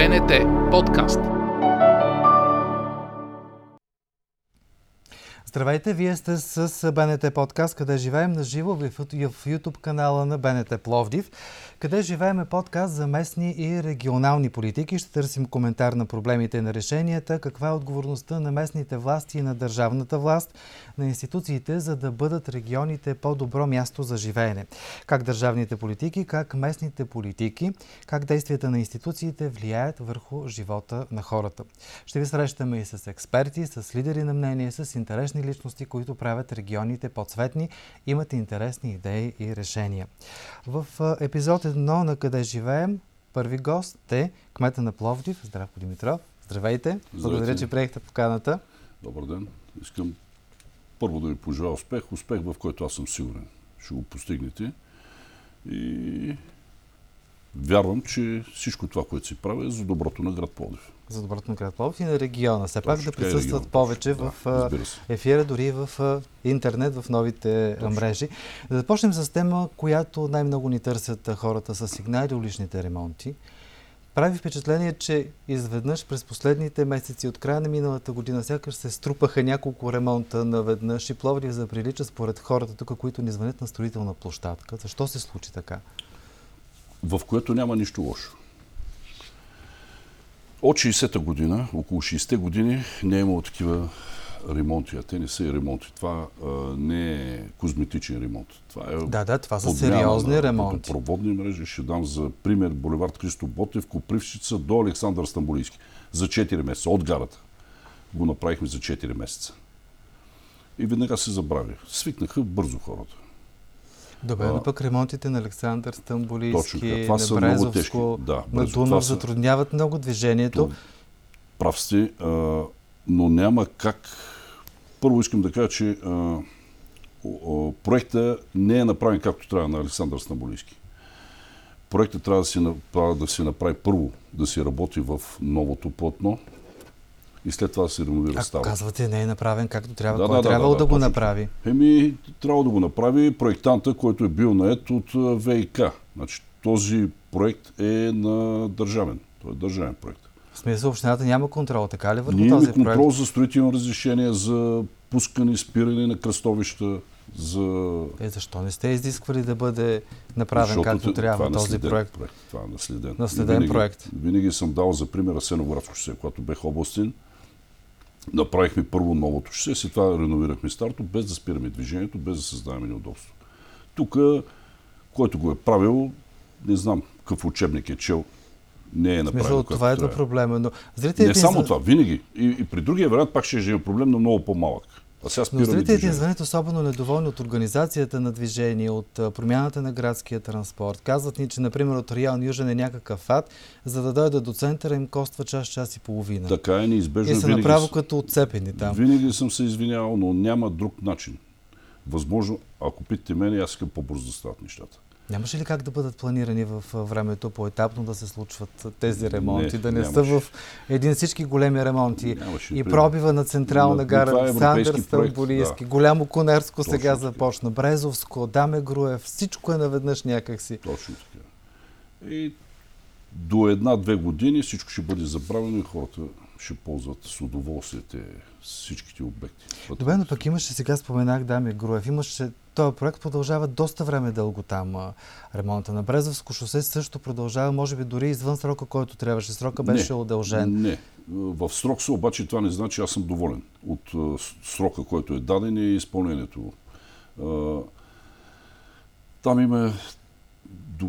БНТ подкаст. Здравейте, вие сте с БНТ подкаст, къде живеем на живо в YouTube канала на БНТ Пловдив къде живееме подкаст за местни и регионални политики. Ще търсим коментар на проблемите и на решенията, каква е отговорността на местните власти и на държавната власт, на институциите, за да бъдат регионите по-добро място за живеене. Как държавните политики, как местните политики, как действията на институциите влияят върху живота на хората. Ще ви срещаме и с експерти, с лидери на мнение, с интересни личности, които правят регионите по-цветни, имат интересни идеи и решения. В епизод едно на къде живеем. Първи гост е кмета на Пловдив, Здравко Димитров. Здравейте. Здравейте. Благодаря, че приехте поканата. Добър ден. Искам първо да ви пожелая успех. Успех, в който аз съм сигурен. Ще го постигнете. И вярвам, че всичко това, което си прави е за доброто на град Пловдив за доброто на град Пловдив и на региона. Все пак да присъстват регион, повече да, в ефира, дори и в интернет, в новите точно. мрежи. Да започнем с тема, която най-много ни търсят хората с сигнали, уличните ремонти. Прави впечатление, че изведнъж през последните месеци от края на миналата година сякаш се струпаха няколко ремонта наведнъж и Пловдив заприлича според хората тук, които ни звънят на строителна площадка. Защо се случи така? В което няма нищо лошо. От 60-та година, около 60-те години, не е имало такива ремонти, а те не са и ремонти. Това а, не е козметичен ремонт. Това е да, да, това са сериозни ремонти. Проводни мрежи. Ще дам за пример Боливард Христо Ботев, Копривщица до Александър Стамбулийски. За 4 месеца. От гарата. Го направихме за 4 месеца. И веднага се забрави. Свикнаха бързо хората. Добре, но пък ремонтите на Александър Стамбулийски, на Брезовско, да, на Дунав са... затрудняват много движението. То, прав сте, а, но няма как. Първо искам да кажа, че а, проекта не е направен както трябва на Александър Стамбулийски. Проектът трябва да се, да направи първо, да се работи в новото платно, и след това да се реновира става. казвате, не е направен както трябва, да, кой да, трябвало да, да, да, го точно. направи? Еми, трябва да го направи проектанта, който е бил наед от ВИК. Значи, този проект е на държавен. Той е държавен проект. В смисъл, общината няма контрол, така ли върху Ние този контрол проект? за строително разрешение, за пускане, спиране на кръстовища, за... Е, защо не сте изисквали да бъде направен Защото както трябва е този проект? проект? Това е наследен. Наследен винаги, проект. Винаги съм дал за пример Асеноградско шосе, когато бех областен. Направихме първо новото шосе, след това реновирахме старто, без да спираме движението, без да създаваме неудобство. Тук, който го е правил, не знам какъв учебник е чел, не е направил. Смисъл, това е да проблема. Но зрителите не само това, винаги. И, и при другия вариант пак ще е проблем, но много по-малък. А сега Но зрителите звънят особено недоволни от организацията на движение, от промяната на градския транспорт. Казват ни, че, например, от Реал Южен е някакъв ад, за да дойдат до центъра им коства час, час и половина. Така е неизбежно. И са направо като отцепени там. Винаги съм се извинявал, но няма друг начин. Възможно, ако питате мен, аз искам по-бързо да стават нещата. Нямаше ли как да бъдат планирани в времето по-етапно да се случват тези ремонти, не, да не нямаше. са в един всички големи ремонти нямаше, и пробива на Централна гара, е Сандър Стамбулийски, да. Голямо Конерско Точно сега така. започна, Брезовско, Даме Груев, всичко е наведнъж някакси. Точно така. И до една-две години всичко ще бъде забравено и хората ще ползват с удоволствие всичките обекти. Добре, но пък имаше, сега споменах Дами Груев, имаше, този проект продължава доста време дълго там. Ремонта на Брезовско шосе също продължава, може би дори извън срока, който трябваше. Срока беше не, удължен. Не, в срок са, обаче това не значи аз съм доволен от срока, който е даден и изпълнението. Там има до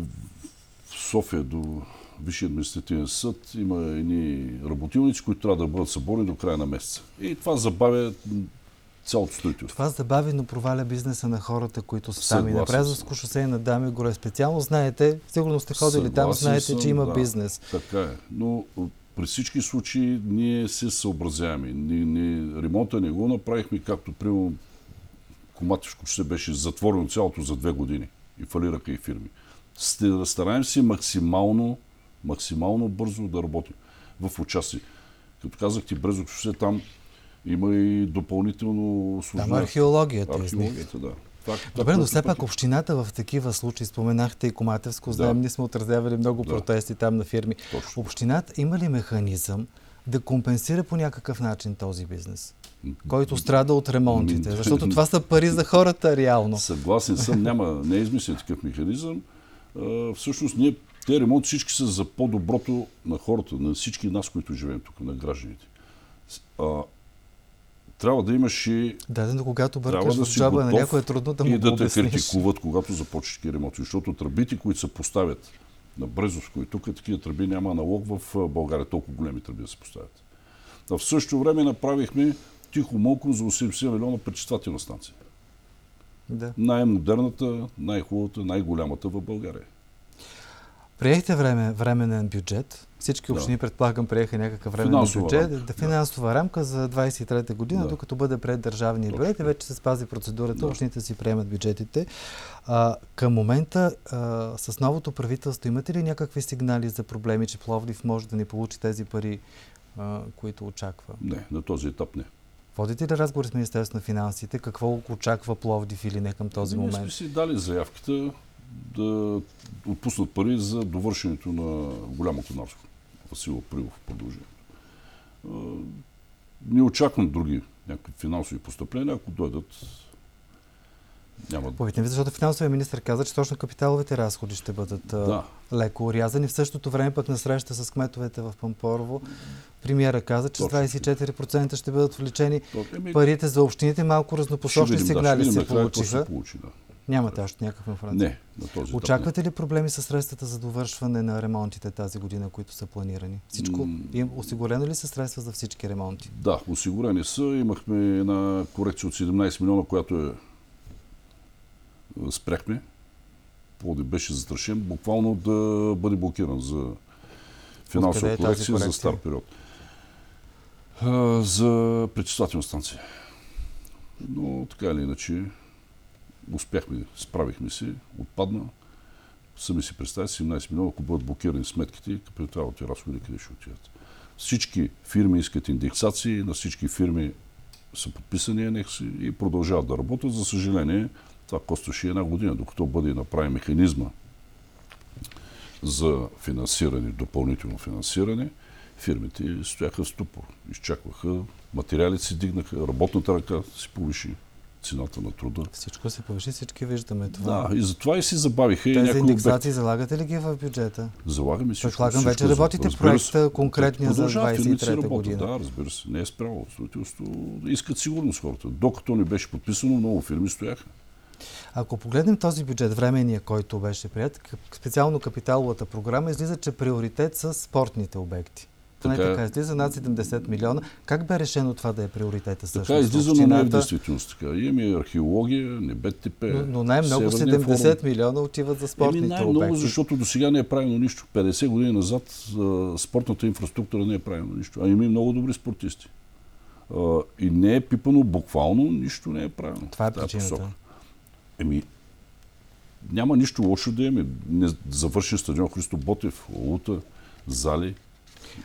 София, до Висшия административен съд има едни работилници, които трябва да бъдат съборени до края на месеца. И това забавя цялото строителство. Това забави, но проваля бизнеса на хората, които са там. И на Презовско шосе на Дами горе. Специално знаете, сигурно сте ходили Съгласен там, знаете, съм, че има да, бизнес. Така е. Но при всички случаи ние се съобразяваме. Ни, ни, ремонта не го направихме, както примерно Коматишко ще беше затворено цялото за две години и фалираха и фирми. Стараем се максимално максимално бързо да работим в участие. Като казах ти, Брезок шосе там има и допълнително осложняване. Там археологията. Археологията, да. Това, Добре, но все пак общината в такива случаи, споменахте и Комателско, Да. знаем, ние сме отразявали много Да. протести там на фирми. Точно. Общината има ли механизъм да компенсира по някакъв начин този бизнес, който страда от ремонтите? Защото това са пари за хората реално. Съгласен съм, няма, не е измислен такъв механизъм. А, всъщност, ние, те ремонти всички са за по-доброто на хората, на всички нас, които живеем тук, на гражданите. А, трябва да имаш и Да, но когато бъркаш да в джаба на някой е трудно да му и да те критикуват, когато започнеш такива ремонти. Защото тръбите, които се поставят на Брезовско и тук, такива тръби няма аналог в България, толкова големи тръби да се поставят. А в същото време направихме тихо молко за 80 милиона пречиствателна станция. Да. Най-модерната, най-хубавата, най-голямата в България. Приехте време, временен бюджет. Всички Да. общини, предполагам, приеха някакъв временен Финансова бюджет. рамка. Да, финансова рамка за 23-та година, Да. докато бъде пред държавния Точно. бюджет и вече се спази процедурата, Да. общините си приемат бюджетите. А, към момента а, с новото правителство имате ли някакви сигнали за проблеми, че Пловдив може да не получи тези пари, а, които очаква? Не, на този етап не. Водите ли разговори с Министерството на финансите? Какво очаква Пловдив или не към този Ние момент? сме си дали заявката да отпуснат пари за довършенето на голямо Конарско. Васил Априлов продължението. А, Не очаквам други някакви финансови постъпления, ако дойдат няма ви, защото финансовия министр каза, че точно капиталовите разходи ще бъдат Да. леко урязани. В същото време пък на среща с кметовете в Пампорово, премиера каза, че Точно. 24% ще бъдат увеличени То- еми, парите за общините. Малко разнопосочни видим, да, сигнали ще видим се получиха. се получи, да. Нямате още някаква информация. Не, на този етап Очаквате ли проблеми с средствата за довършване на ремонтите тази година, които са планирани? Всичко? Им, осигурено ли са средства за всички ремонти? Да, осигурени са. Имахме една корекция от 17 милиона, която е е, спряхме. Плоди беше застрашен, буквално да бъде блокиран за финансова е тази корекция, за корекция? стар период. А, за пречиствателна станция. Но така или иначе успяхме, справихме се, отпадна. Сами си представя 17 милиона, ако бъдат блокирани сметките, капиталните разходи къде ще отидат. Всички фирми искат индексации, на всички фирми са подписани анекси и продължават да работят. За съжаление, това костваше една година, докато бъде направен механизма за финансиране, допълнително финансиране, фирмите стояха в ступор, изчакваха, материалите си дигнаха, работната ръка си повиши цената на труда. Всичко се повиши, всички виждаме това. Да, и затова и си забавиха и Тези някои обекти. индексации залагате ли ги в бюджета? Залагаме всичко. Предполагам, вече за- работите разбира проекта конкретния за Продължават, фирмите си 23-та работят, година. Да, разбира се. Не е спряло строителство. Искат сигурност хората. Докато не беше подписано, много фирми стояха. Ако погледнем този бюджет, временния, който беше прият, специално капиталовата програма, излиза, че приоритет са спортните обекти. Така е. така излиза над 70 милиона. Как бе решено това да е приоритета всъщност? Така излиза, но не е в действителност така. Имаме археология, НБТП. Но, но най-много Северния 70 форум. милиона отиват за Еми спортните най-много, обекти. защото до сега не е правилно нищо. 50 години назад а, спортната инфраструктура не е правилно нищо. А има и много добри спортисти. А, и не е пипано буквално, нищо не е правилно. Това е причината. Еми, няма нищо лошо да имаме. Не, завършен стадион Христо Ботев, Лута, зали.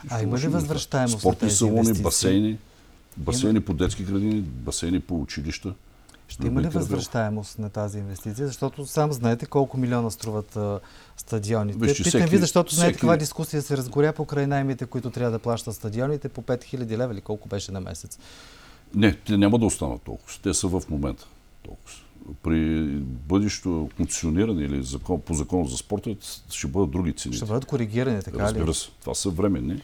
А има ли възвръщаемост на Спортни тези салони, инвестиции? басейни, басейни по детски градини, басейни по училища. Ще има ли възвръщаемост на тази инвестиция? Защото сам знаете колко милиона струват а, стадионите. Вижте, Питам всеки- ви, защото знаете всеки- каква дискусия се разгоря покрай наймите, които трябва да плащат стадионите по 5000 лева или колко беше на месец. Не, те няма да останат толкова. Те са в момента толкова. При бъдещо концесиониране или закон, по закон за спорта ще бъдат други цени. Ще бъдат коригирани, така ли? Разбира се. Това са временни.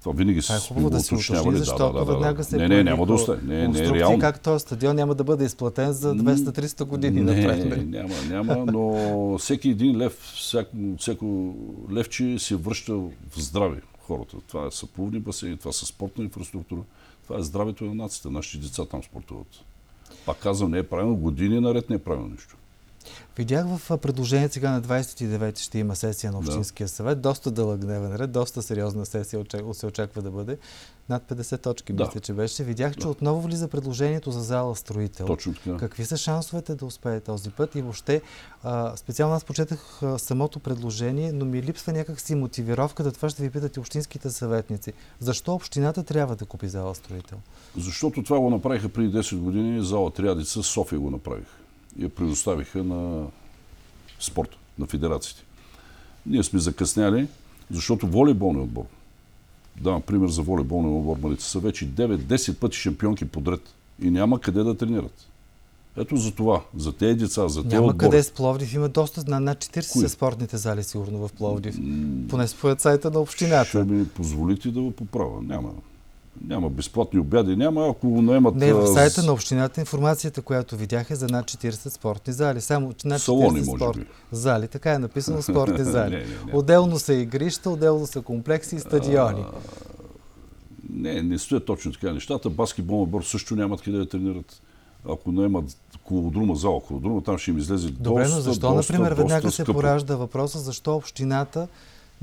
Това винаги е се хубаво да се уточни, защото да, да, да, веднага се Не, не, няма да остане. Не, не е реално. как този стадион няма да бъде изплатен за 200-300 години не, напред. няма, няма, но всеки един лев, всяко, всяко левче се връща в здраве хората. Това са плувни басейни, това са спортна инфраструктура, това е здравето на нацията. Нашите деца там спортуват. Пак казвам, не е правилно, години наред не е правилно нищо. Видях в а, предложение сега на 29 ще има сесия на Общинския съвет. Доста дълъг дневен ред, доста сериозна сесия се очаква да бъде. Над 50 точки, Да. мисля, че беше. Видях, че Да. отново влиза предложението за зала строител. Точно така. Какви са шансовете да успее този път? И въобще, а, специално аз почетах а, самото предложение, но ми липсва някакси мотивировката. Това ще ви питат и общинските съветници. Защо общината трябва да купи зала строител? Защото това го направиха преди 10 години, зала Триадица, София го направиха. Я предоставиха на спорта, на федерациите. Ние сме закъсняли, защото волейболният отбор, давам пример за волейболния отбор Малица, са вече 9-10 пъти шампионки подред и няма къде да тренират. Ето за това, за тези деца, за тези Няма отбори. къде с Пловдив има доста, на над 40 Кои? са спортните зали сигурно в Пловдив. Поне според сайта на общината. Ще ми позволите да го поправя. Няма. Няма безплатни обяди, няма. Ако наемат... Не, в а, сайта на общината информацията, която видях е за над 40 спортни зали. Само над 40 Салони, спорт... зали. Така е написано спортни зали. Не, не, не. Отделно са игрища, отделно са комплекси и стадиони. Не, не стоят точно така нещата. Баскетболния отбор също нямат къде да тренират. Ако наемат колодрума, зала колодрума, там ще им излезе Добре, доста, но защо, доста, например, доста веднага се скъпо. поражда въпроса, защо общината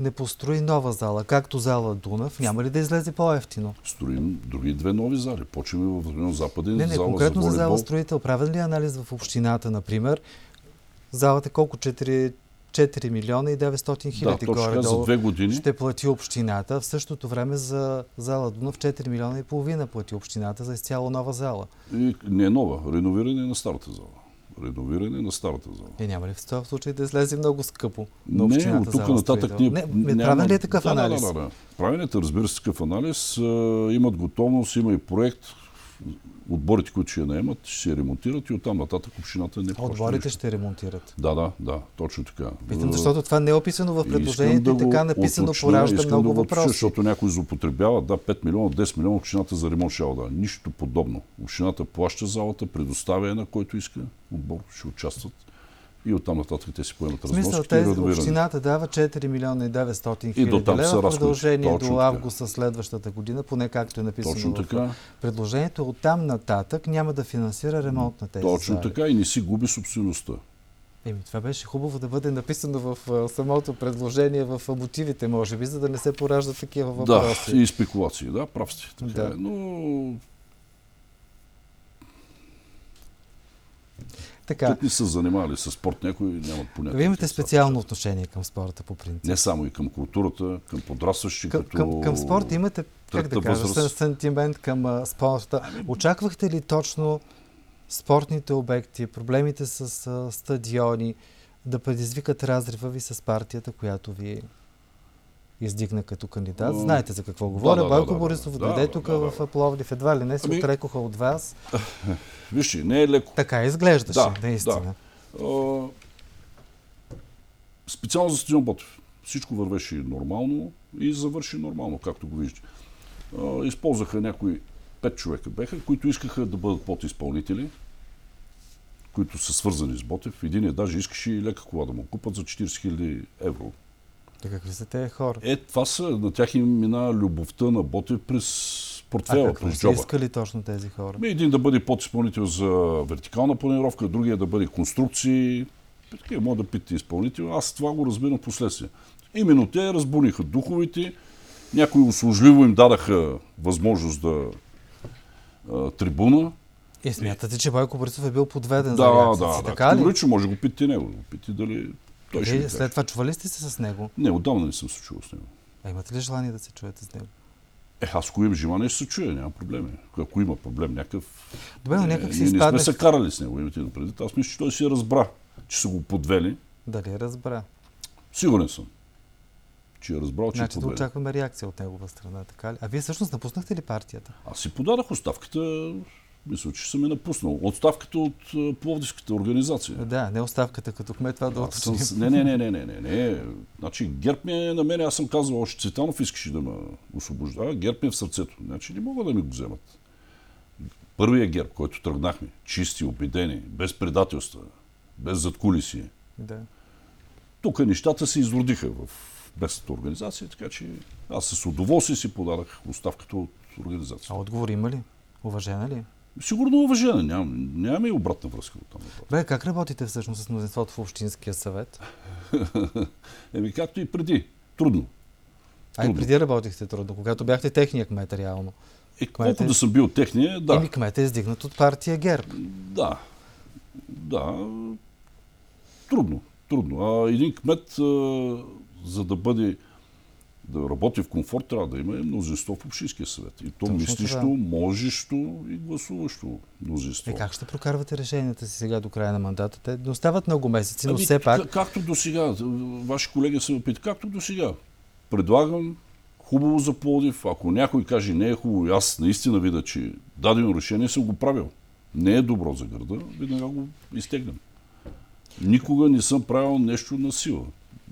не построи нова зала, както зала Дунав, няма ли да излезе по-ефтино? Строим други две нови зали. Почваме в район Западен, Не, не, зала конкретно за за зала строител. Правен ли е анализ в общината, например? Залата колко? 4, 4 милиона и 900 Да, хиляди точно така, за две години. ще плати общината. В същото време за зала Дунав 4 милиона и половина плати общината за изцяло нова зала. И не е нова, реновиране на старата зала. Реновиране на старата зала. И няма ли в този случай да излезе много скъпо на Не, от тук нататък ние... Не, не правен ли е такъв да, анализ? Да, да, да. Правенето, разбира се, такъв анализ. Имат готовност, има и проект. Отборите, които ще я наемат, ще се ремонтират и оттам нататък общината не плаща Отборите ще ремонтират. Да, да, да, точно така. Питам, А, защото това не е описано в предложението и, да така написано уточня, поражда много да въпроси. Защото някой злоупотребява, да, 5 милиона, 10 милиона общината за ремонт ще да. Нищо подобно. Общината плаща залата, предоставя я на който иска, отбор ще участват и оттам нататък те си поемат В смисъл, тези, общината дава 4 милиона и 900 И хиляди лева в продължение Точно до август следващата година, поне както е написано Точно в така. предложението. Оттам нататък няма да финансира ремонт на тези Точно зали. така и не си губи собствеността. Еми, това беше хубаво да бъде написано в самото предложение, в мотивите, може би, за да не се пораждат такива въпроси. Да, и спекулации, да, прав сте. Така Да. е. Но Така, тук не са занимавали с спорт, някои нямат понятие. вие имате това. специално отношение към спорта по принцип. Не само и към културата, към подрастващи, Към, като... към, към спорта имате, как да кажа, възраст. Ами- сантимент към а, спорта. Очаквахте ли точно спортните обекти, проблемите с а, стадиони да предизвикат разрива ви с партията, която ви издигна като кандидат? Знаете за какво говоря. да, да, Бойко да, Борисов дойде тук в Пловдив. Едва ли не се Ами- отрекоха от вас. Вижте, не е леко. Така изглеждаше, Да, наистина. А, специално за стадион Ботев. Всичко вървеше нормално и завърши нормално, както го виждате. Използваха някои пет човека беха, които искаха да бъдат подизпълнители, които са свързани с Ботев. Един даже искаше и лека кола да му купат за 40 000 евро. Та какви са тези хора? Е, това са, на тях им мина любовта на Ботев през а портфела, какво през са джоба. искали точно тези хора? Ми един да бъде подизпълнител за вертикална планировка, другия да бъде конструкции. Такива може да питате изпълнител. Аз това го разбирам в последствие. Именно те разбуниха духовите, някои услужливо им дадаха възможност да а, трибуна. И смятате, че Бойко Борисов е бил подведен за Да, реакцията да, си, да. така ли? Категорично може да го питате него. да го Питате дали той ще ви Вие каже. след това чували сте се с него? Не, отдавна не съм се чувал с него. А имате ли желание да се чуете с него? Е, аз ако имам желание, ще се чуя, няма проблеми. Ако има проблем някакъв... Добре, но е, някак си ние не сме изпадне... се карали с него, имате да предвид. Аз мисля, че той си е разбра, че са го подвели. Дали разбра? Сигурен съм, че е разбрал, че Значи е да очакваме реакция от негова страна, така ли? А вие всъщност напуснахте ли партията? Аз си подадах оставката, мисля, че съм я напуснал. Отставката от а, Пловдивската организация. Да, не оставката като кмет, това да Аз съм, не, не, не, не, не, не, не. Значи ГЕРБ ми е на мен, аз съм казал, още Цветанов искаше да ме освобождава. ГЕРБ ми е в сърцето. Значи не могат да ми го вземат. Първият ГЕРБ, който тръгнахме, чисти, убедени, без предателства, без задкулисие. Да. Тук нещата се изродиха в местната организация, така че аз с удоволствие си подадах оставката от А организацията. отговор има ли? Уважена ли? Е? Сигурно уважение, ням, нямаме и обратна връзка от там. Добре, как работите всъщност с мнозинството в Общинския съвет? Еми, както и преди. Трудно. А и преди работихте трудно, когато бяхте техния кмет реално. Е, Кмете- колко да съм бил техния, да. Еми кмет е издигнат от партия ГЕРБ. Да. Да. Трудно. Трудно. А един кмет, а, за да бъде да работи в комфорт, трябва да има мнозинство в Общинския съвет. И то Точно мислищо, това. можещо и гласуващо мнозинство. Е, как ще прокарвате решенията си сега до края на мандата? Те не остават много месеци, но Ами, все пак... к- Както до сега. Ваши колеги се опитат. Както до сега. Предлагам хубаво за Плодив. Ако някой каже не е хубаво и аз наистина видя, че дадено решение съм го правил. Не е добро за града, веднага го изтегнем. Никога не съм правил нещо на сила.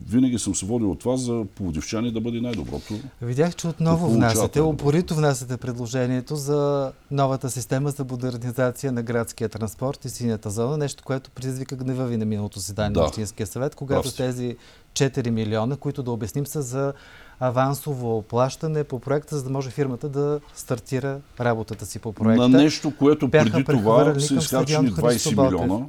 Винаги съм се водил от това за плодивчани да бъде най-доброто. Видях, че отново внасяте, упорито внасяте предложението за новата система за модернизация на градския транспорт и синята зона, нещо, което предизвика гнева ви на миналото заседание Да. на Общинския съвет, когато Прав сте. тези 4 милиона, които да обясним са за авансово плащане по проекта, за да може фирмата да стартира работата си по проекта. На нещо, което преди това са изхарчени стадион Христо 20 Ботев. милиона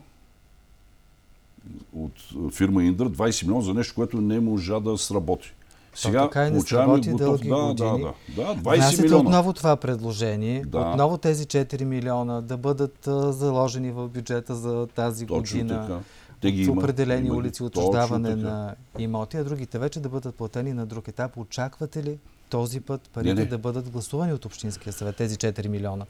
от а, фирма Индър, 20 милиона за нещо, което не можа да сработи. Сега така и не получаваме готов... дълги Да, да, години. да, да. 20 Внасяте милиона. отново това предложение, Да. отново тези 4 милиона да бъдат а, заложени в бюджета за тази Точно година. така. Те ги с има. определени Има улици, отчуждаване на имоти, а другите вече да бъдат платени на друг етап. Очаквате ли този път парите Не, не. да бъдат гласувани от Общинския съвет, тези 4 милиона?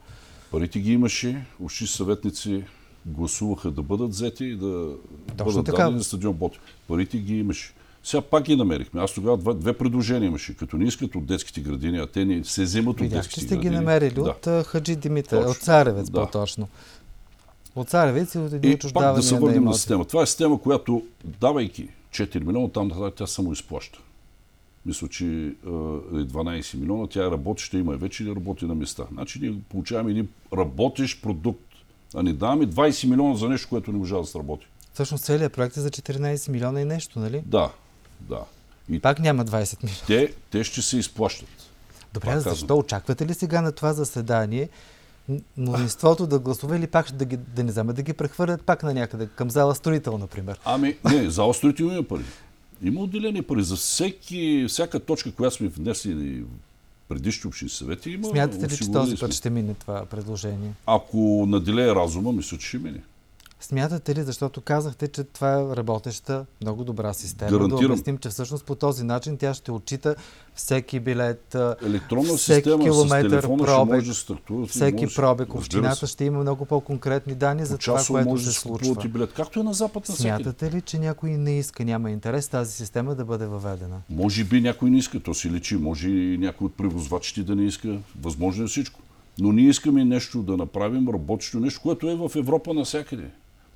Парите ги имаше, общи съветници гласуваха да бъдат взети и да Точно бъдат така. дадени на стадион Ботев. Парите ги имаше. Сега пак ги намерихме. Аз тогава две, две предложения имаше. Като не искат от детските градини, а те не се вземат от Видях, детските че сте ги градини. намерили да. от Хаджи Димитър, Точно. от Царевец Да. по-точно. От Царевец и от едни И пак да се на върнем на имоти. система. Това е система, която, давайки 4 милиона, там тя само изплаща. Мисля, че е 12 милиона, тя е работеща, има и вече и работи на места. Значи ние получаваме един работещ продукт, а не даваме 20 милиона за нещо, което не може да сработи. Всъщност целият проект е за 14 милиона и нещо, нали? Да, да. И Пак няма 20 милиона. те, те ще се изплащат. Добре, Пак защо? казвам. Очаквате ли сега на това заседание мнозинството да гласува или пак ще да, ги, да не вземат да ги прехвърлят пак на някъде, към зала строител, например? Ами, не, за острите има пари. Има отделени пари. За всеки, всяка точка, която сме внесли предишни общини съвети, има Смятате ли, че този път ще мине това предложение? Ако наделее разума, мисля, че ще мине. Смятате ли, защото казахте, че това е работеща, много добра система, да Гарантирам. обясним, че всъщност по този начин тя ще отчита всеки билет, Електронна всеки система километър пробег, да стартува. всеки може, пробег. Общината ще има много по-конкретни данни за това, което може се да случва. билет, както е на запад на всеки. Смятате ли, че някой не иска, няма интерес тази система да бъде въведена? Може би някой не иска, то си личи. Може и някой от превозвачите да не иска. Възможно е всичко. Но ние искаме нещо да направим, работещо нещо, което е в Европа навсякъде.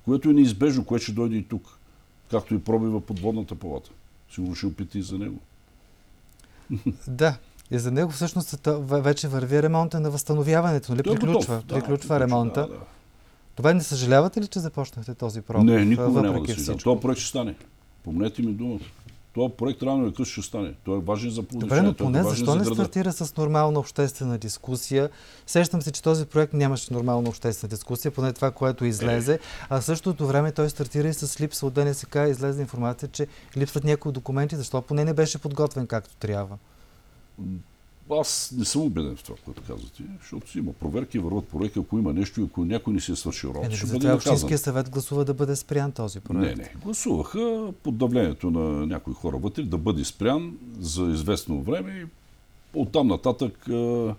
Което е неизбежно, което ще дойде и тук. Както и пробива подводната палата. Сигурно ще опити и за него. Да. И за него всъщност ве- вече върви ремонта на възстановяването, нали? Е Приключва, готов. Да, приключва ремонта. Да, да. Това не съжалявате ли, че започнахте този пробив? Не, никога няма да се? Това проект ще стане. Помнете ми думата. Това проект рано или късно ще стане. Той е важен за Добре, плодичане, но е поне важен защо за не стартира с нормална обществена дискусия? Сещам се, че този проект нямаше нормална обществена дискусия, поне това, което излезе. А в същото време той стартира и с липса от ДНСК. Излезе информация, че липсват някои документи. Защо поне не беше подготвен както трябва? Аз не съм убеден в това, което казвате, защото си има проверки, върват проекти, ако има нещо и ако някой не си е свършил Е, работа, нали, ще бъде това. Общинския съвет гласува да бъде спрян този проект. Не, не. Гласуваха под давлението на някои хора вътре да бъде спрян за известно време оттам нататък а,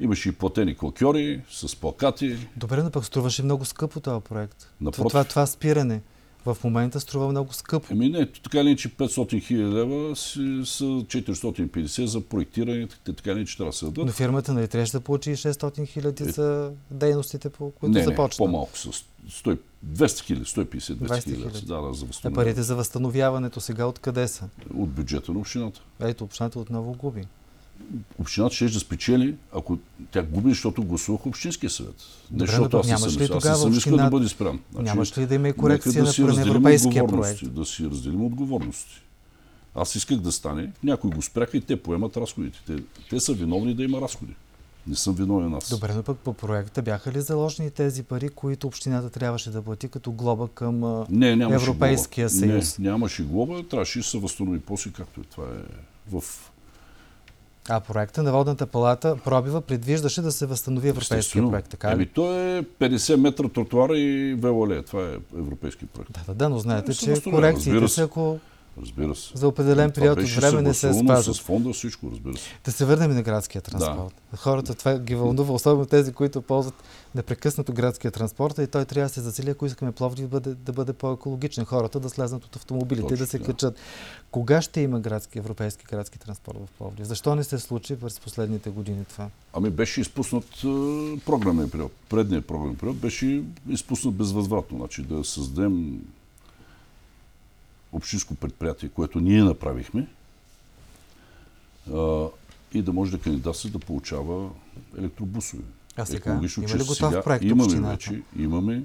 имаше и платени клакьори с плакати. Добре, но пък струваше много скъпо този проект. Напротив. Това, това спиране в момента струва много скъпо. Еми не, така ли, че 500 хиляди лева си, са 450 за проектиране, така ли, че трябва да се дадат. Но фирмата нали трябваше да получи 600 хиляди за дейностите, по които Е. не, не, започна. по-малко с 100, 200 хиляди, 150, 200 200 хиляди. Да, да, за А парите за възстановяването сега откъде са? От бюджета на общината. Ето, общината отново губи. Общината ще да спечели, ако тя губи, защото гласувах Общинския съвет. Не, Добре, защото аз не съм, ли аз не съм искал да бъде спрян. Нямаш ли да има и корекция да си на европейския проект? Да си разделим отговорности. Аз исках да стане, някои го спряха и те поемат разходите. Те, те са виновни да има разходи. Не съм виновен аз. Добре, но пък по проекта бяха ли заложени тези пари, които общината трябваше да плати като глоба към Не, Европейския глоба. съюз? Не, нямаше глоба, трябваше да се възстанови после, както е. Това е в А проекта на Водната палата пробива предвиждаше да се възстанови европейския проект, така ли? то е 50 метра тротуара и велоле. Това е европейски проект. Да, да, да, но знаете, Не се че корекциите са ако Разбира се. За определен период от време не се съгласувано спазва. С фонда всичко, разбира се. Да се върнем на градския транспорт. Хората това ги вълнува, особено тези, които ползват непрекъснато градския транспорт и той трябва да се засили, ако искаме Пловдив да бъде, да бъде по-екологичен. Хората да слезнат от автомобилите и Точно да се така. качат. Кога ще има градски, европейски градски транспорт в Пловдив? Защо не се случи през последните години това? Ами беше изпуснат е, програмен период. Предният програмен период беше изпуснат безвъзвратно. Значи да създадем общинско предприятие, което ние направихме а, и да може да кандидатства да получава електробусове. А сега? Екологично Има ли готов Сега проект имаме общината? вече, имаме,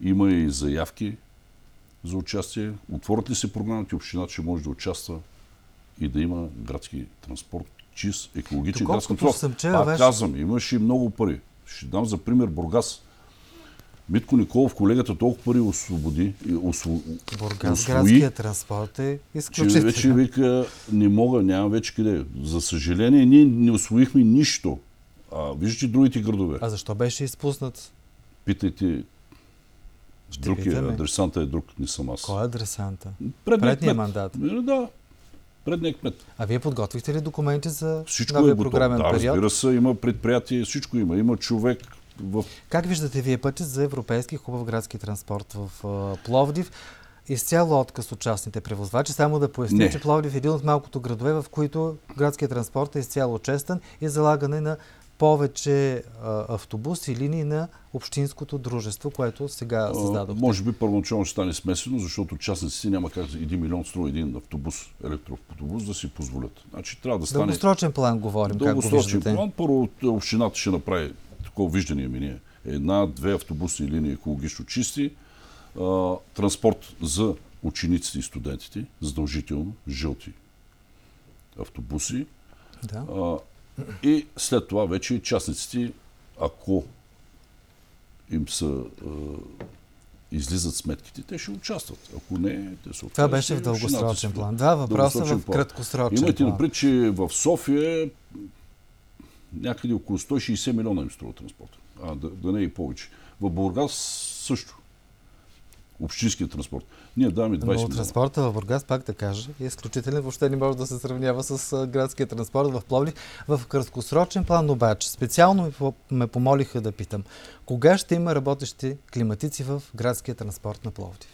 има и заявки за участие. Отворят ли се програмите, общината ще може да участва и да има градски транспорт, чист, екологичен градски Доколкото транспорт. съм чел, Пак беше- казвам, имаше и много пари. Ще дам за пример Бургас. Митко Николов, колегата, толкова пари освободи, осво, Бургас, транспорт е че изключителен. вече вика, не мога, няма вече къде. За съжаление, ние не освоихме нищо. А, виждате другите градове. А защо беше изпуснат? Питайте Ще друг е, адресанта е друг, не съм аз. Кой е адресанта? Предния мандат. Е, Да, предният кмет. А вие подготвихте ли документи за Всичко новия е програмен Да, период? разбира се, има предприятие, всичко има. Има човек в... Как виждате вие пътя за европейски хубав градски транспорт в Пловдив? Изцяло отказ от частните превозвачи. Само да поясня, Не. че Пловдив е един от малкото градове, в които градският транспорт е изцяло честен и залагане на повече а, автобуси линии на общинското дружество, което сега създадохте. може би първоначално ще стане смесено, защото частниците няма как за 1 милион струва един автобус, електроавтобус да си позволят. Значи трябва да стане Дългосрочен план говорим, как го дългосрочен виждате. план. Първо общината ще направи такова виждане ми ние. Една, две автобусни линии екологично чисти, а, транспорт за учениците и студентите, задължително, жълти автобуси. Да. А, и след това вече частниците, ако им са а, излизат сметките, те ще участват. Ако не, те са Това беше в дългосрочен план. Два въпроса в краткосрочен Имайте план. напред, че в София някъде около 160 милиона им струва транспорт. А, да, да не е и повече. В Бургас също. Общинския транспорт. Ние даваме 20 Но милиона. транспорта в Бургас, пак да кажа, е изключителен. Въобще не може да се сравнява с градския транспорт в Пловдив. В краткосрочен план обаче, специално ме помолиха да питам, кога ще има работещи климатици в градския транспорт на Пловдив?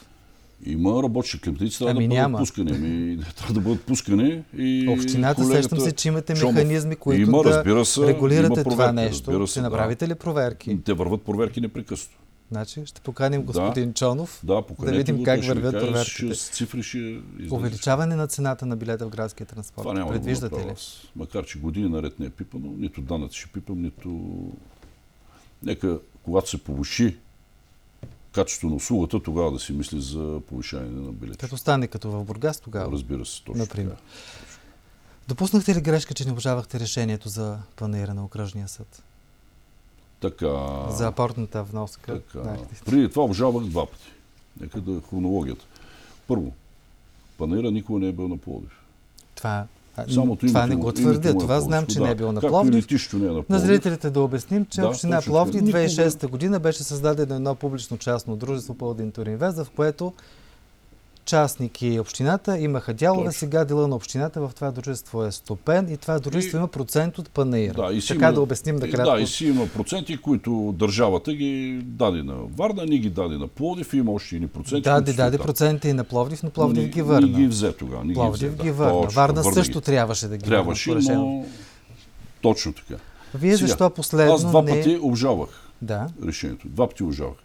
Има работещи климатици, трябва Ами да бъдат пускани. Ами, трябва да бъдат пускани. И Общината, колегата сещам се, че имате механизми, които има, да разбира се, регулирате има това проверки, нещо. разбира се, ще да. направите ли проверки? Те върват проверки непрекъснато. Значи ще поканим Да. господин Чонов. Да, Да видим го, как вървят каже, проверките. С цифри ще. Увеличаване на цената на билета в градския транспорт. Това няма Предвиждате да ли? аз. Макар, че години наред не е пипано, нито данъци ще пипам, нито... Нека, когато се повиши качеството на услугата, тогава да си мисли за повишаване на билети. Като стане като в Бургас тогава. Разбира се, точно Например. така. Допуснахте ли грешка, че не обжавахте решението за панера на окръжния съд? Така, За апортната вноска? така. Преди това обжалвах два пъти. Нека да е хронологията. Първо, панера никога не е бил на Пловдив. Това, Самото това не го твърдя. му е Това знам, че да. не е бил на Както и Пловдив. е на На Пловдив. зрителите да обясним, че Да, община Пловдив. Никога- 2006 година беше създадено едно публично-частно дружество по Туринвест, в което частник и общината имаха дялове. Точно. Сега дела на общината в това дружество е стопен и това дружество И- има процент от панаира. Да, така има- да обясним и- накратко. Да, и си има проценти, които държавата ги даде на Варна, ни ги даде на Пловдив и има още едни проценти. Даде, са даде проценти и на Пловдив, но Пловдив ни- ги върна. Ни ги взе тогава. Ни Пловдив ги, взе, ги да. върна. Точно, Варна върна също ги. трябваше да ги Трябваше, по решение. но точно така. Вие Сега, защо последно Аз два не... пъти обжалвах Да. решението. Два пъти обжалвах.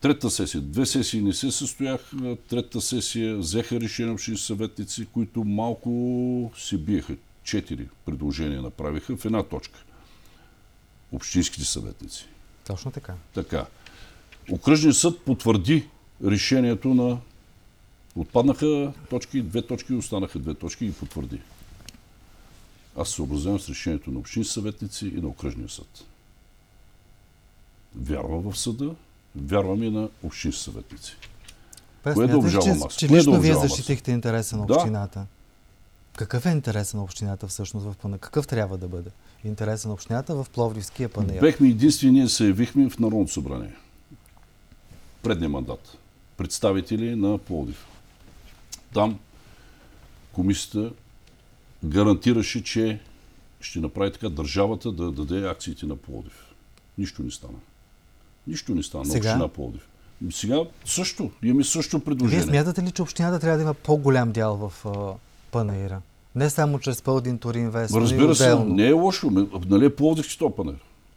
Третата сесия. Две сесии не се състоях. Третата сесия взеха решение общини съветници, които малко се биеха. Четири предложения направиха в една точка. Общинските съветници. Точно така. Така. Окръжният съд потвърди решението на... Отпаднаха точки, две точки, останаха две точки и потвърди. Аз се съобразявам с решението на общински съветници и на окръжния съд. Вярвам в съда, вярвам и на общински съветници. Кое да смятате, обжалвам че, аз? че да лично вие защитихте интереса на Да. общината. Какъв е интереса на общината всъщност в пана? Какъв трябва да бъде интереса на общината в Пловдивския панел? Бехме единствени, се явихме в Народното събрание. Предния мандат. Представители на Пловдив. Там комисията гарантираше, че ще направи така държавата да даде акциите на Плодив. Нищо не стана. Нищо не стана Сега? на община Плодив. Сега също. Имаме също предложение. Вие смятате ли, че общината трябва да има по-голям дял в а, Панаира? Не само чрез Пълдин Туринвест, но и Разбира се, не е лошо. Нали е Пловдив че то панер?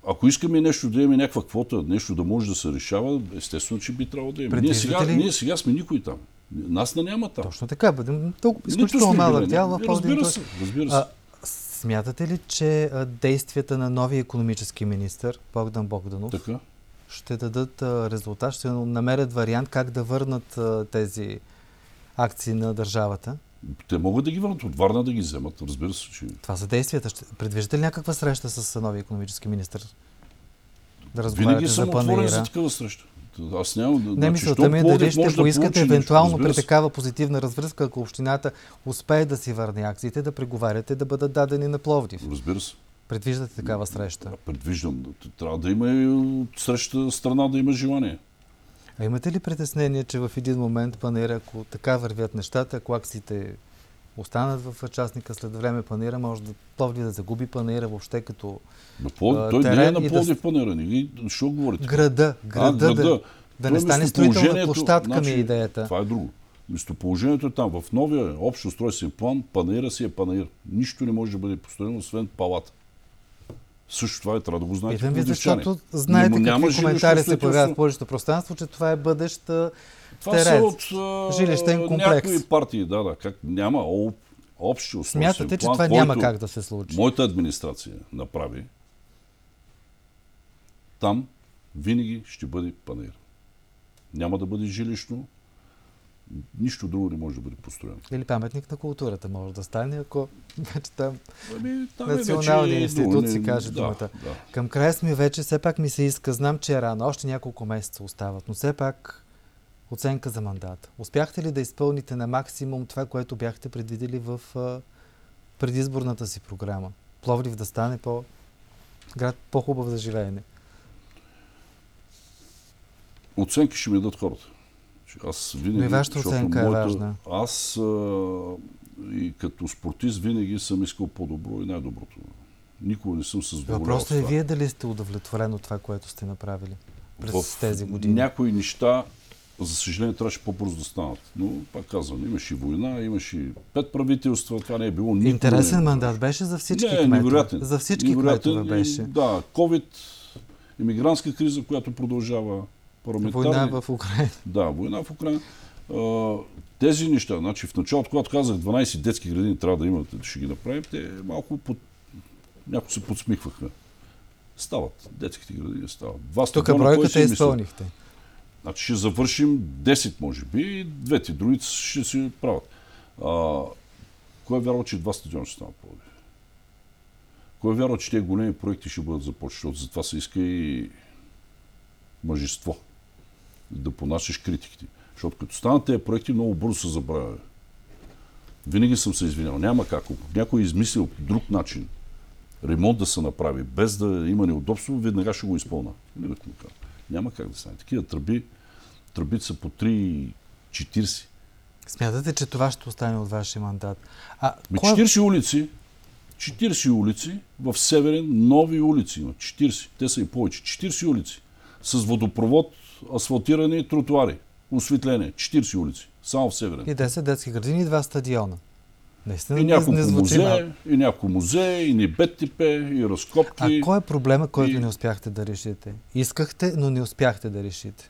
Ако искаме нещо да имаме някаква квота, нещо да може да се решава, естествено, че би трябвало да имаме. Ние сега, ли- ние сега сме никой там. Нас не няма там. Точно така, бъдем толкова изключително малък дял в. Пълдин Разбира се, разбира се. А, смятате ли, че действията на новия економически министр Богдан Богданов Така. Ще дадат резултат, ще намерят вариант как да върнат тези акции на държавата? Те могат да ги върнат от Варна да ги вземат. Разбира се, че Това са действията. Предвиждате ли някаква среща с новия економически министр? Да винаги съм за отворен за такава среща. Аз нямам да. Не, значи, мисълта ми е дали ще да поискате нещо? евентуално при такава позитивна развръзка, ако общината успее да си върне акциите, да преговаряте да бъдат дадени на Пловдив. Разбира се. Предвиждате такава среща. Предвиждам. Трябва да има и среща страна да има желание. А имате ли притеснение, че в един момент панера, ако така вървят нещата, ако акциите останат в частника след време панера, може да Пловдив да загуби панера въобще като На Пловдив, А, той не е на да Пловдив с- панера. Не ги, що говорите? града. Града, а, града. да, да не стане строителна площадка ми значи, е идеята. Това е друго. Местоположението е там. В новия общ устройствен план панаира си е панаир. Нищо не може да бъде построено, освен палата. Също това е, трябва да го знаете. Питам ви, защото знаете няма какви коментари се появяват в публичното пространство, че това е бъдещ а, Това са терен. от а, жилищен комплекс. някои партии, да, да. Как, няма об, общ устройствен Смятате, че план, това няма как да се случи. Моята администрация направи. Там винаги ще бъде панер. Няма да бъде жилищно. Нищо друго не може да бъде построено. Или паметник на културата може да стане, ако вече там Ами, там Национални е вече институции, друго, каже да, думата. Да. Към края сме вече, все пак ми се иска, знам, че е рано, още няколко месеца остават, но все пак оценка за мандата. Успяхте ли да изпълните на максимум това, което бяхте предвидели в а, предизборната си програма? Пловдив да стане по град по-хубав за живеене. Оценки ще ми дадат хората. Аз винаги, Но и вашата оценка е важна. Аз а, и като спортист винаги съм искал по-добро и най-доброто. Никога не съм се задоволял с Въпросът е вие дали сте удовлетворен от това, което сте направили през в тези години. някои неща, за съжаление, трябваше по-бързо да станат. Но, пак казвам, имаше война, имаше пет правителства, това не е било никога. Интересен не е мандат беше за всички не, кметове. невероятен. За всички Невероятен кметове и, беше. Да, COVID, иммигрантска криза, която продължава, парламентарни... Война в Украина. Да, война в Украина. А, тези неща, значи в началото, когато казах 12 детски градини трябва да имате, ще ги направим, те малко под... някои се подсмихваха. Стават. Детските градини стават. Два Тук бройката е изпълнихте. Значи ще завършим 10, може би, и двете други ще си правят. А, кой е вярвал, че два стадиона ще станат Пловдив? Кой е вярвал, че тези големи проекти ще бъдат започнати? Защото за това се иска и мъжество. Да понасяш критиките. Защото като станат тези проекти, много бързо се забравя. Винаги съм се извинял. Няма как. Ако някой е измислил по друг начин ремонт да се направи, без да има неудобство, веднага ще го изпълна. Кажа. Няма как да стане. Такива тръби, тръбите са по 3,40. Смятате, че това ще остане от вашия мандат. А Ми кой... е 40 улици, 40 улици в Северен, нови улици има. 40. Те са и повече. 40 улици. С водопровод, асфалтирани тротуари, осветление. 40 улици. Само в Северен. И 10 детски градини и два стадиона. Наистина И няколко не звучи музея, и няколко музея, и ни БТП, и разкопки. А кой е проблема, който И- не успяхте да решите? Искахте, но не успяхте да решите.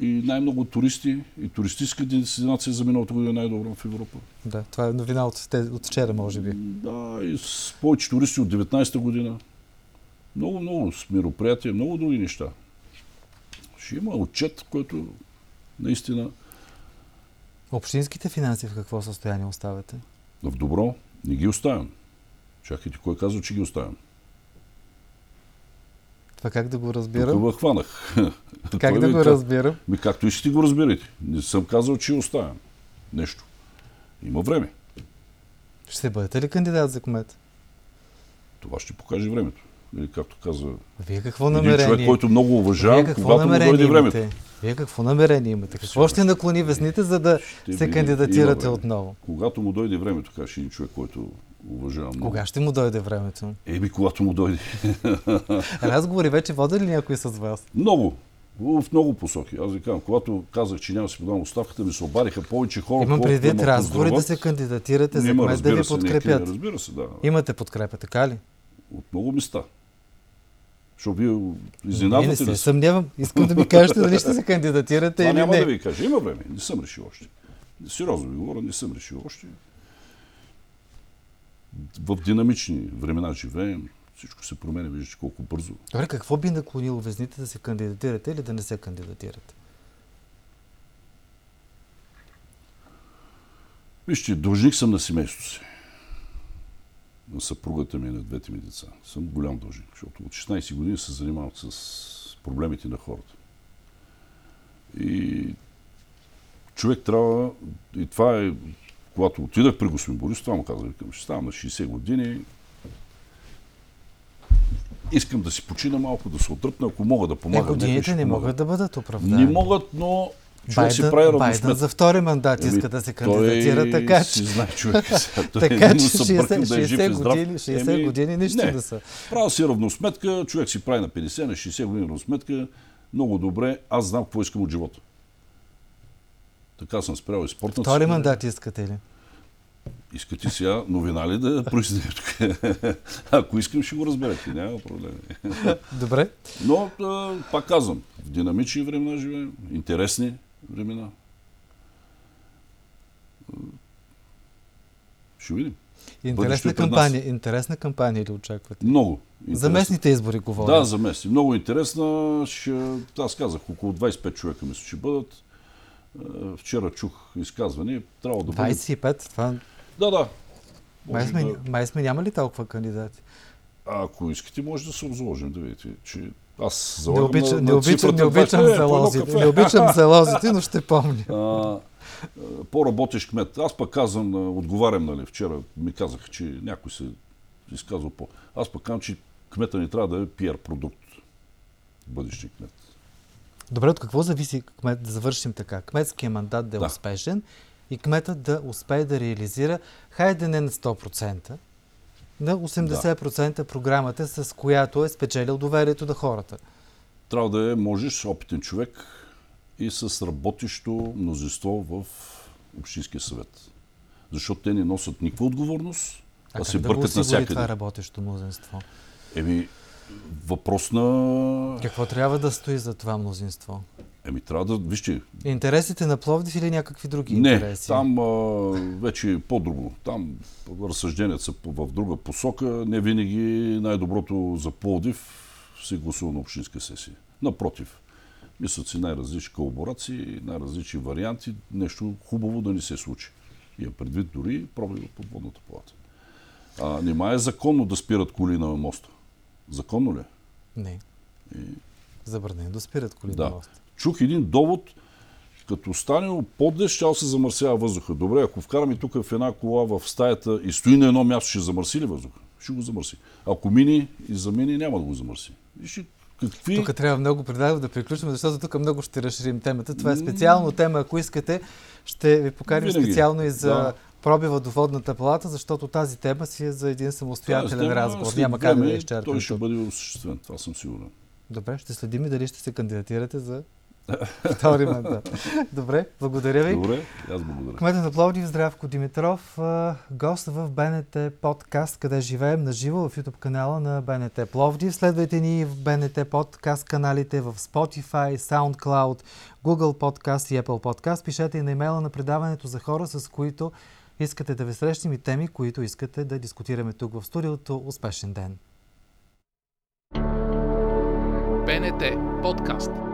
И най-много туристи, и туристическа дестинация за миналата година е най-добра в Европа. Да, това е новина от, от вчера, може би. Да, и с повече туристи от 19-та година. Много, много с мероприятия, много други неща. Ще има отчет, който наистина Общинските финанси в какво състояние оставяте? в добро не ги оставям. Чакайте, кой казва, че ги оставям? Това как да го Тук разбирам? ви хванах. Как да го разбирам? Ми както искате го разбирайте. Не съм казал, че оставям нещо. Има време. Ще бъдете ли кандидат за кмет? Това ще покаже времето. Или както каза Вие какво един намерение? човек, който много какво когато му дойде времето. Вие какво намерение имате? Какво ще наклони везните, за да Ще се кандидатирате отново? Когато му дойде времето, каже един човек, който уважавам. много. Кога ще му дойде времето? Еми, когато му дойде. Разговори вече води ли някой с вас? Много. В много посоки. Аз ви казвам, когато казах, че няма да си подам оставката, ми се обадиха повече хора. Имам предвид разговори да се кандидатирате за кмет да ви подкрепят. Разбира се, да. Имате подкрепа, така ли? От много места. Защото вие Не, не изненадвате се се? съмнявам. Искам да ми кажете дали ще се кандидатирате или няма не. да ви кажа. Има време. Не съм решил още. Сериозно ви говоря, не съм решил още. В динамични времена живеем. Всичко се променя, виждате колко бързо. Добре, какво би наклонило везните да се кандидатирате или да не се кандидатирате? Вижте, дължник съм на семейството си. На съпругата ми и на двете ми деца. Съм голям дължник, защото от 16 години се занимавам с проблемите на хората. И човек трябва, и това е, когато отидах при господин Борис, това му казах, викам, ще ставам на 60 години, искам да си почина малко, да се отръпна, ако мога да Е, помагам. някой годините ще не помага. могат да бъдат оправдани. Не могат, но човек си Байден, прави Байден равносметка. за втори мандат иска да се кандидатира, така си че, знае човек така че му се бъркам 60, да е жив 60 и здрав. години, 60 Еми, години нищо не. да са. Правя си равносметка, човек си прави на 50, на 60 години равносметка. Много добре, аз знам какво искам от живота. Така съм спрял и спортната Втори си. мандат искате ли? Искате сега новина ли да произнея тук? Ако искам, ще го разберете. Няма проблеми. Добре. Но, пак казвам, в динамични времена живеем, интересни времена. Ще видим. Интересна е кампания, интересна кампания ли очаквате? Много. За интересна. местните избори говоря. Да, за местни. Много интересна. Ще... Аз казах, около 25 човека мисля, че бъдат. Е, Вчера чух изказване. Трябва да бъде... 25, това... Да, да. Май сме, да... май сме нямали толкова кандидати. А, ако искате, може да се обзложим, да видите, че аз Не, залагам обича, на, не обичам, цифрата не обичам 20. Е, залозите. Не обичам залозите, но ще помня. А, по-работещ кмет. Аз пък казвам, отговарям, нали, вчера ми казаха, че някой се изказва по... Аз пък казвам, че кмета ни трябва да е пиар продукт. Бъдещи кмет. Добре, от какво зависи кмет, да завършим така? Кметския мандат да е Да. успешен и кметът да успее да реализира, хайде не на 100%, на 80% програмата, с която е спечелил доверието на хората. Трябва да е, можеш, опитен човек и с работещо мнозинство в Общинския съвет. Защото те не носят никаква отговорност, А а, се да бъркат осигури навсякъде. това работещо мнозинство? Еми, въпрос на... Какво трябва да стои за това мнозинство? Еми, трябва да... Вижте, Интересите на Пловдив или някакви други не, интереси? там а, вече е по-друго. Там разсъжденията са в друга посока. Не винаги най-доброто за Пловдив се гласува на общинска сесия. Напротив, мислят си най-различни колаборации, най-различни варианти, нещо хубаво да не се случи. И предвид дори в подводната палата. А, нема е законно да спират коли на моста. Законно ли? е? Не. Забранено да спират коли Да. на моста. Чух един довод, като стане по-днес, ще се замърсява въздуха. Добре, ако вкараме тук в една кола в стаята и стои на едно място, ще замърси ли въздуха? Ще го замърси. Ако мини и замини, няма да го замърси. Вижте, какви... Тук трябва много предлагам да приключим, защото тук много ще разширим темата. Това е специално тема. Ако искате, ще ви поканим Винаги. специално и за Да. пробива до водната палата, защото тази тема си е за един самостоятелен тема разговор. Няма как да я изчерпим. Той ще бъде осъществен, това съм сигурен. Добре, ще следим и дали ще се кандидатирате за втори мандат. Добре, благодаря ви. Добре, аз благодаря. Кмета на Пловдив Здравко Димитров, гост в БНТ подкаст, къде живеем на живо в YouTube канала на БНТ Пловдив. Следвайте ни в БНТ подкаст каналите в Spotify, SoundCloud, Google Podcast и Apple Podcast. Пишете и на имейла на предаването за хора, с които искате да ви срещнем и теми, които искате да дискутираме тук в студиото. Успешен ден! БНТ подкаст.